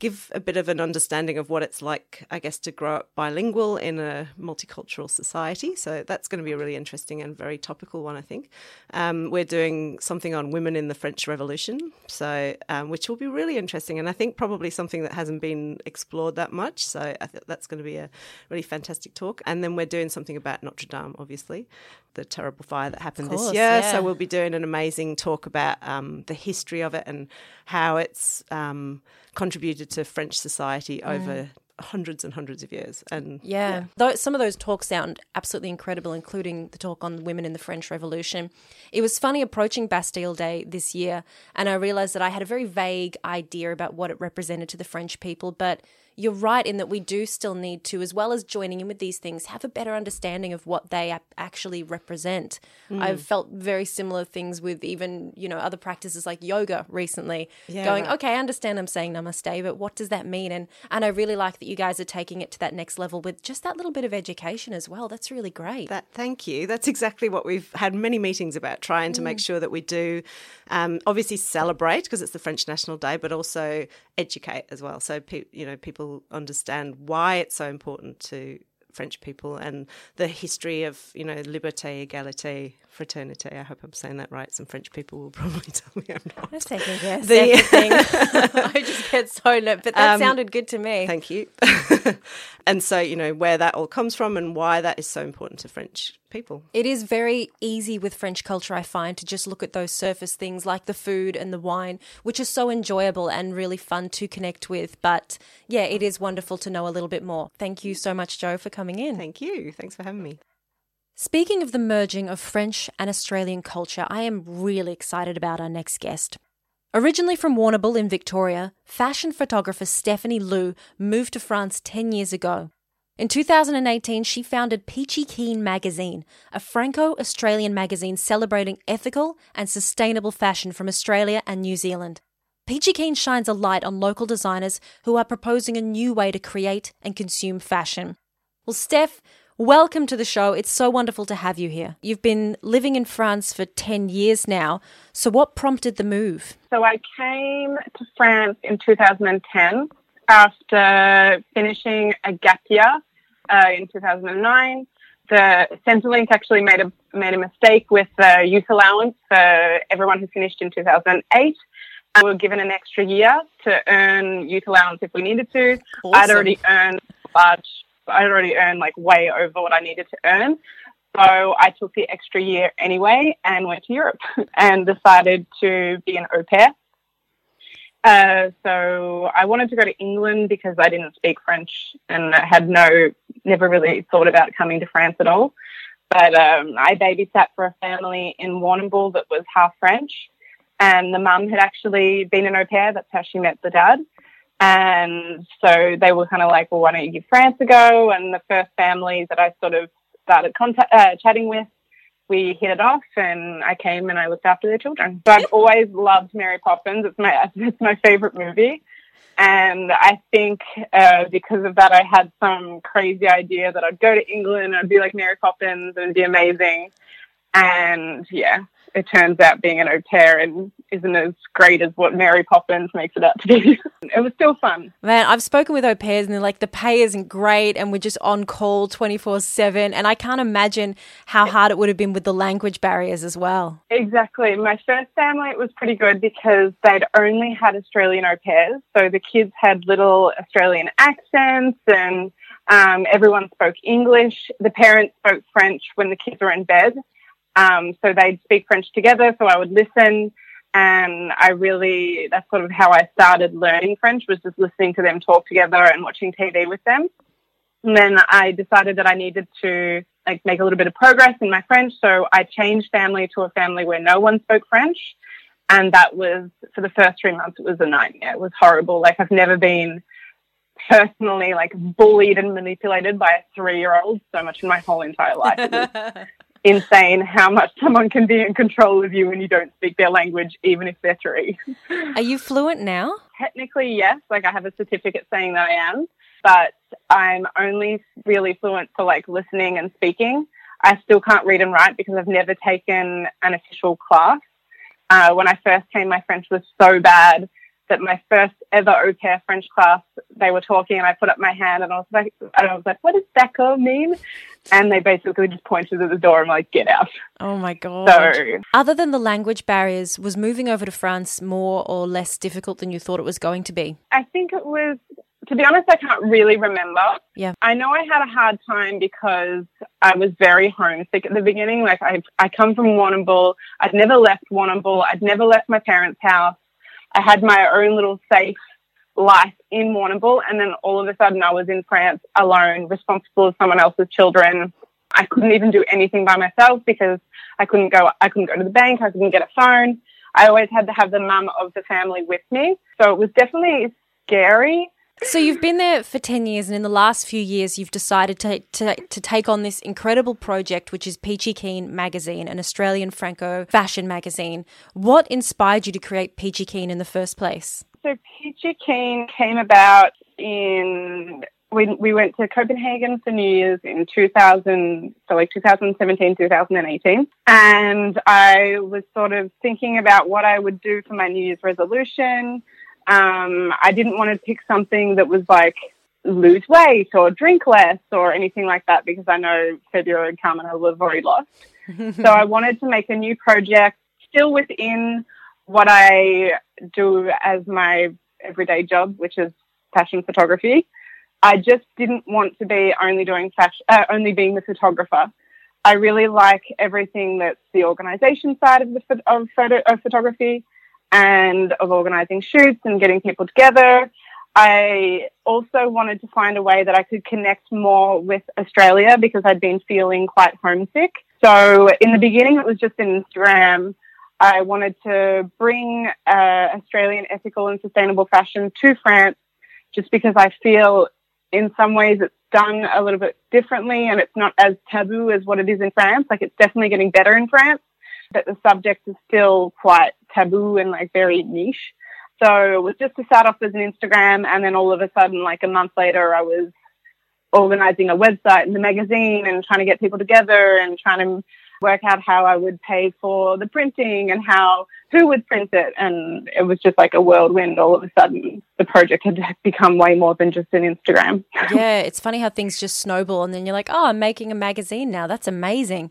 [SPEAKER 8] give a bit of an understanding of what it's like, I guess, to grow up bilingual in a multicultural society. So that's going to be a really interesting and very topical one, I think. Um, we're doing something on women in the French Revolution, so um, which will be really interesting, and I think probably something that hasn't been explored that much. So I think that's going to be a really fantastic talk. And then we're doing something about Notre Dame, obviously, the terrible fire that happened
[SPEAKER 2] course,
[SPEAKER 8] this year.
[SPEAKER 2] yeah.
[SPEAKER 8] So we'll be doing an amazing talk about um, the history of it and how it's um, contributed to French society over hundreds and hundreds of years. And
[SPEAKER 2] Yeah. Though some of those talks sound absolutely incredible, including the talk on women in the French Revolution. It was funny approaching Bastille Day this year, and I realized that I had a very vague idea about what it represented to the French people, but you're right in that we do still need to, as well as joining in with these things, have a better understanding of what they actually represent. I've felt very similar things with even, you know, other practices like yoga recently.
[SPEAKER 8] Yeah,
[SPEAKER 2] going,
[SPEAKER 8] right.
[SPEAKER 2] okay, I understand I'm saying namaste, but what does that mean? And and I really like that you guys are taking it to that next level with just that little bit of education as well. That's really great.
[SPEAKER 8] That, thank you. That's exactly what we've had many meetings about, trying to make sure that we do um, obviously celebrate because it's the French National Day, but also educate as well. So pe- you know people understand why it's so important to French people and the history of you know liberté, égalité, fraternité. I hope I'm saying that right. Some French people will probably tell me I'm not.
[SPEAKER 2] That's second guess.
[SPEAKER 8] The-.
[SPEAKER 2] I just get so nervous, but that
[SPEAKER 8] Um,
[SPEAKER 2] sounded good to me.
[SPEAKER 8] Thank you. and so you know where that all comes from and why that is so important to French people.
[SPEAKER 2] It is very easy with French culture, I find, to just look at those surface things like the food and the wine, which are so enjoyable and really fun to connect with. But yeah, it is wonderful to know a little bit more. Thank you so much, Joe, for coming in.
[SPEAKER 8] Thank you. Thanks for having me.
[SPEAKER 2] Speaking of the merging of French and Australian culture, I am really excited about our next guest. Originally from Warrnambool in Victoria, fashion photographer Stephanie Liu moved to France 10 years ago. In 2018, she founded Peachy Keen magazine, a Franco Australian magazine celebrating ethical and sustainable fashion from Australia and New Zealand. Peachy Keen shines a light on local designers who are proposing a new way to create and consume fashion. Well, Steph, welcome to the show. It's so wonderful to have you here. You've been living in France for 10 years now. So, what prompted the move?
[SPEAKER 9] So I came to France in 2010 after finishing a gap year uh, in 2009. The Centrelink actually made a made a mistake with the youth allowance for everyone who finished in 2008. And we were given an extra year to earn youth allowance if we needed to. I'd already earned a large. I'd already earned like way over what I needed to earn. So I took the extra year anyway and went to Europe and decided to be an au pair. Uh, so I wanted to go to England because I didn't speak French and I had no, never really thought about coming to France at all. But um, I babysat for a family in Warrnambool that was half French, and the mum had actually been an au pair. That's how she met the dad. And so they were kind of like, well, why don't you give France a go? And the first family that I sort of started contact, uh, chatting with, we hit it off, and I came and I looked after their children. So I've always loved Mary Poppins. It's my it's my favorite movie, and I think uh, because of that, I had some crazy idea that I'd go to England, I'd be like Mary Poppins, and it'd be amazing. And yeah, it turns out being an au pair and isn't as great as what Mary Poppins makes it out to be. it was still fun.
[SPEAKER 2] Man, I've spoken with au pairs and they're like, the pay isn't great and we're just on call 24 7. And I can't imagine how hard it would have been with the language barriers as well.
[SPEAKER 9] Exactly. My first family it was pretty good because they'd only had Australian au pairs, so the kids had little Australian accents, and um, everyone spoke English. The parents spoke French when the kids were in bed, um, so they'd speak French together. So I would listen, and I really that's sort of how I started learning French was just listening to them talk together and watching TV with them. And then I decided that I needed to like make a little bit of progress in my French. So I changed family to a family where no one spoke French. And that was for the first three months, it was a nightmare. It was horrible. Like I've never been personally like bullied and manipulated by a three year old so much in my whole entire life. It was insane how much someone can be in control of you when you don't speak their language, even if they're three.
[SPEAKER 2] Are you fluent now?
[SPEAKER 9] Technically, yes. Like I have a certificate saying that I am, but I'm only really fluent for like listening and speaking. I still can't read and write because I've never taken an official class. Uh, when I first came, my French was so bad that my first ever au pair French class, they were talking and I put up my hand and I was like, and I was like, what does d'accord mean? And they basically just pointed at the door and like, get out.
[SPEAKER 2] Oh my God.
[SPEAKER 9] So
[SPEAKER 2] Other than the language barriers, was moving over to France more or less difficult than you thought it was going to be?
[SPEAKER 9] I think it was, to be honest, I can't really remember.
[SPEAKER 2] Yeah.
[SPEAKER 9] I know I had a hard time because I was very homesick at the beginning. Like I, I come from Warrnambool. I'd never left Warrnambool. I'd never left my parents' house. I had my own little safe life in Warrnambool, and then all of a sudden I was in France alone, responsible for someone else's children. I couldn't even do anything by myself because I couldn't go. I couldn't go to the bank. I couldn't get a phone. I always had to have the mum of the family with me, so it was definitely scary.
[SPEAKER 2] So you've been there for 10 years and in the last few years you've decided to, to, to take on this incredible project which is Peachy Keen magazine, an Australian Franco fashion magazine. What inspired you to create Peachy Keen in the first place?
[SPEAKER 9] So Peachy Keen came about in we we went to Copenhagen for New Year's in 2000, so like 2017, 2018, and I was sort of thinking about what I would do for my New Year's resolution. Um, I didn't want to pick something that was like lose weight or drink less or anything like that because I know February would come and Carmen will have already lost. so I wanted to make a new project still within what I do as my everyday job, which is fashion photography. I just didn't want to be only doing fashion, uh, only being the photographer. I really like everything that's the organisation side of the of photo of photography and of organising shoots and getting people together. I also wanted to find a way that I could connect more with Australia because I'd been feeling quite homesick. So in the beginning, it was just Instagram. I wanted to bring uh, Australian ethical and sustainable fashion to France just because I feel in some ways it's done a little bit differently and it's not as taboo as what it is in France. Like it's definitely getting better in France, but the subject is still quite taboo and like very niche. So it was just to start off as an Instagram and then all of a sudden, like a month later, I was organizing a website and the magazine and trying to get people together and trying to work out how I would pay for the printing and how who would print it. And it was just like a whirlwind. All of a sudden, the project had become way more than just an Instagram.
[SPEAKER 2] yeah, it's funny how things just snowball, and then you're like, oh, I'm making a magazine now. That's amazing.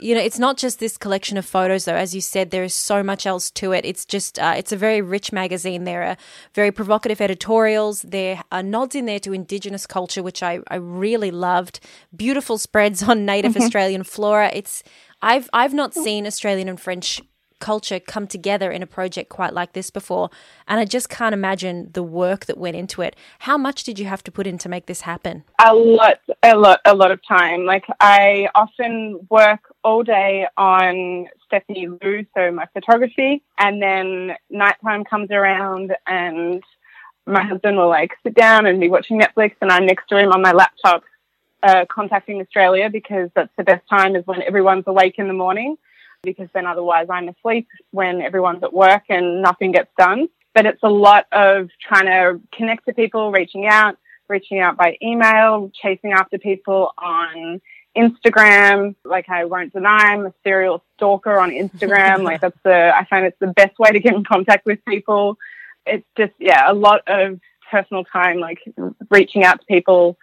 [SPEAKER 2] You know, it's not just this collection of photos, though. As you said, there is so much else to it. It's just, uh, it's a very rich magazine. There are very provocative editorials. There are nods in there to Indigenous culture, which I, I really loved. Beautiful spreads on native mm-hmm. Australian flora. It's, I've, I've not seen Australian and French culture come together in a project quite like this before. And I just can't imagine the work that went into it. How much did you have to put in to make this happen?
[SPEAKER 9] A lot, a lot, a lot of time. Like I often work all day on Stephanie Lou, so my photography, and then nighttime comes around and my husband will like sit down and be watching Netflix and I'm next to him on my laptop uh, contacting Australia because that's the best time is when everyone's awake in the morning because then otherwise I'm asleep when everyone's at work and nothing gets done. But it's a lot of trying to connect to people, reaching out, reaching out by email, chasing after people on Instagram. Like I won't deny I'm a serial stalker on Instagram. like that's the, I find it's the best way to get in contact with people. It's just, yeah, a lot of personal time, like reaching out to people,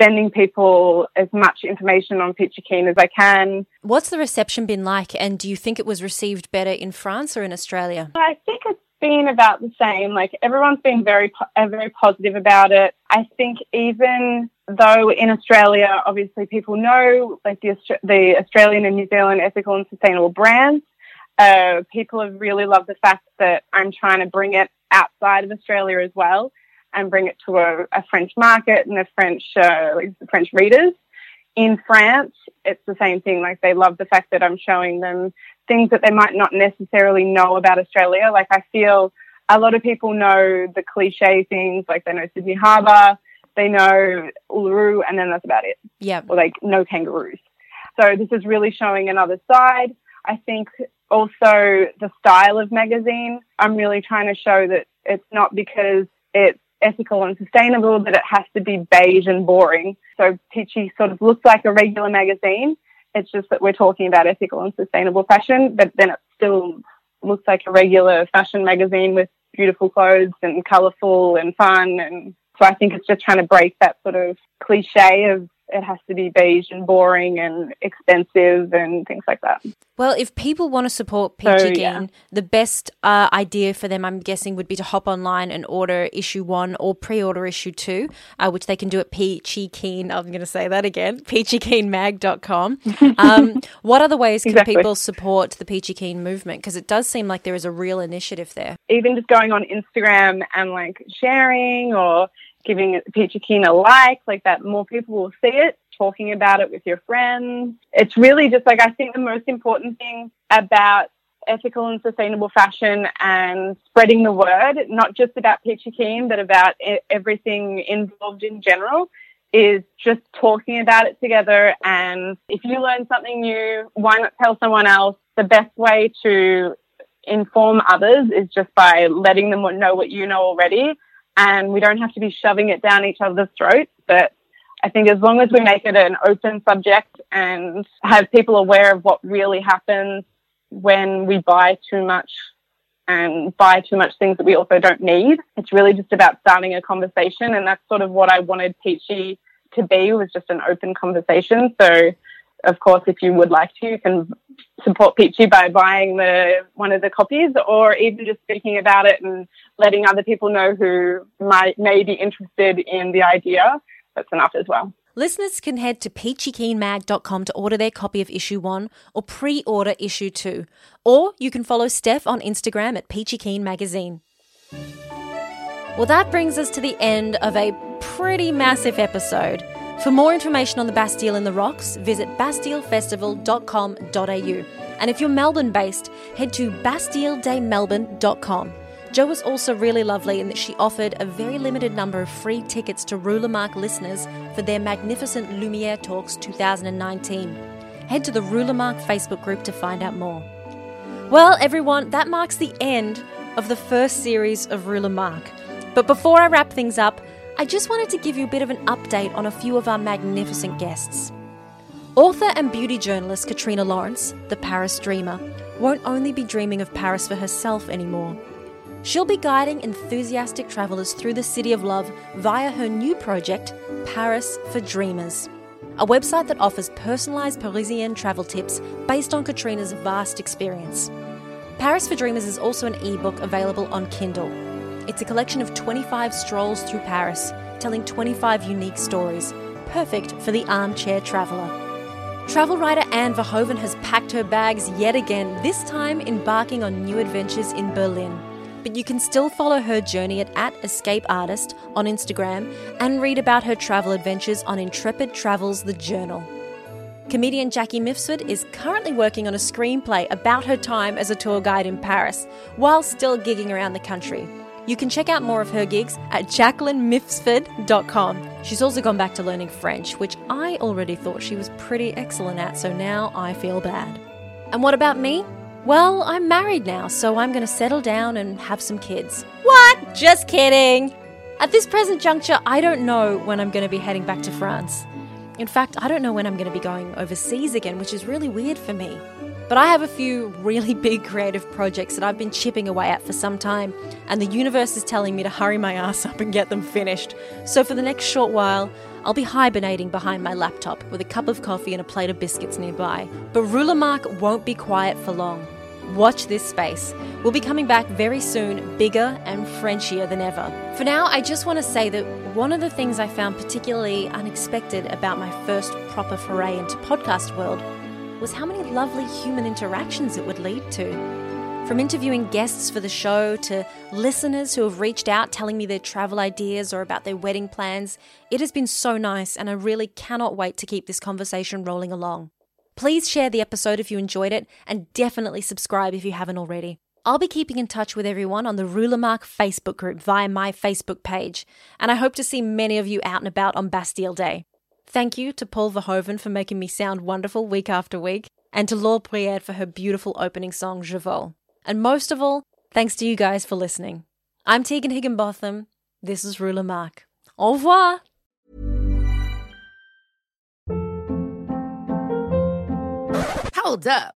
[SPEAKER 9] sending people as much information on Peachy Keen as I can.
[SPEAKER 2] What's the reception been like, and do you think it was received better in France or in Australia?
[SPEAKER 9] I think it's been about the same. Like everyone's been very, uh, very positive about it. I think even though in Australia, obviously people know like the, the Australian and New Zealand ethical and sustainable brands. Uh, people have really loved the fact that I'm trying to bring it outside of Australia as well and bring it to a, a French market and the French uh, French readers. In France, it's the same thing. Like they love the fact that I'm showing them things that they might not necessarily know about Australia. Like I feel a lot of people know the cliche things, like they know Sydney Harbour, they know Uluru, and then that's about it.
[SPEAKER 2] Yeah.
[SPEAKER 9] Or like no kangaroos. So this is really showing another side. I think also the style of magazine. I'm really trying to show that it's not because it's ethical and sustainable that it has to be beige and boring. So Peachy sort of looks like a regular magazine. It's just that we're talking about ethical and sustainable fashion, but then it still looks like a regular fashion magazine with beautiful clothes and colourful and fun. And so I think it's just trying to break that sort of cliche of it has to be beige and boring and expensive and things like that.
[SPEAKER 2] Well, if people want to support Peachy
[SPEAKER 9] So,
[SPEAKER 2] Keen,
[SPEAKER 9] yeah.
[SPEAKER 2] the best uh, idea for them, I'm guessing, would be to hop online and order issue one or pre-order issue two, uh, which they can do at Peachy Keen. I'm going to say that again, peachykeenmag.com. Um, what other ways can
[SPEAKER 9] Exactly.
[SPEAKER 2] people support the Peachy Keen movement? Because it does seem like there is a real initiative there.
[SPEAKER 9] even just going on Instagram and like sharing or giving Peachy Keen a like, like that, more people will see it, talking about it with your friends. It's really just like, I think the most important thing about ethical and sustainable fashion and spreading the word, not just about Peachy Keen, but about everything involved in general, is just talking about it together. And if you learn something new, why not tell someone else? The best way to inform others is just by letting them know what you know already. And we don't have to be shoving it down each other's throats. But I think as long as we make it an open subject and have people aware of what really happens when we buy too much and buy too much things that we also don't need, it's really just about starting a conversation. And that's sort of what I wanted Peachy to be was just an open conversation. So of course, if you would like to, you can support Peachy by buying the one of the copies, or even just speaking about it and letting other people know who might may be interested in the idea. That's enough as well.
[SPEAKER 2] Listeners can head to peachykeenmag.com to order their copy of issue one or pre order issue two. Or you can follow Steph on Instagram at Peachy Keen Magazine. Well, that brings us to the end of a pretty massive episode. For more information on the Bastille in the Rocks, visit bastillefestival.com.au. And if you're Melbourne based, head to bastilledaymelbourne.com. Jo was also really lovely in that she offered a very limited number of free tickets to Ruler Mark listeners for their magnificent Lumiere Talks 2019. Head to the Ruler Mark Facebook group to find out more. Well, everyone, that marks the end of the first series of Ruler Mark. But before I wrap things up, I just wanted to give you a bit of an update on a few of our magnificent guests. Author and beauty journalist Katrina Lawrence, the Paris dreamer, won't only be dreaming of Paris for herself anymore. She'll be guiding enthusiastic travellers through the city of love via her new project, Paris for Dreamers, a website that offers personalised Parisian travel tips based on Katrina's vast experience. Paris for Dreamers is also an ebook available on Kindle. It's a collection of 25 strolls through Paris, telling 25 unique stories, perfect for the armchair traveller. Travel writer Anne Verhoeven has packed her bags yet again, this time embarking on new adventures in Berlin. But you can still follow her journey at, at Escape Artist on Instagram and read about her travel adventures on Intrepid Travels The Journal. Comedian Jackie Mifsud is currently working on a screenplay about her time as a tour guide in Paris while still gigging around the country. You can check out more of her gigs at jacquelinemifsud.com. She's also gone back to learning French, which I already thought she was pretty excellent at, so now I feel bad. And what about me? Well, I'm married now, so I'm going to settle down and have some kids. What? Just kidding. At this present juncture, I don't know when I'm going to be heading back to France. In fact, I don't know when I'm going to be going overseas again, which is really weird for me. But I have a few really big creative projects that I've been chipping away at for some time, and the universe is telling me to hurry my ass up and get them finished. So for the next short while, I'll be hibernating behind my laptop with a cup of coffee and a plate of biscuits nearby. But Ruler Mark won't be quiet for long. Watch this space. We'll be coming back very soon, bigger and Frenchier than ever. For now, I just want to say that one of the things I found particularly unexpected about my first proper foray into podcast world was how many lovely human interactions it would lead to. From interviewing guests for the show to listeners who have reached out telling me their travel ideas or about their wedding plans, it has been so nice and I really cannot wait to keep this conversation rolling along. Please share the episode if you enjoyed it and definitely subscribe if you haven't already. I'll be keeping in touch with everyone on the Ruler Mark Facebook group via my Facebook page, and I hope to see many of you out and about on Bastille Day. Thank you to Paul Verhoeven for making me sound wonderful week after week, and to Laure Priere for her beautiful opening song, Je Vole. And most of all, thanks to you guys for listening. I'm Tegan Higginbotham. This is Ruler Mark. Au revoir!
[SPEAKER 10] Hold up.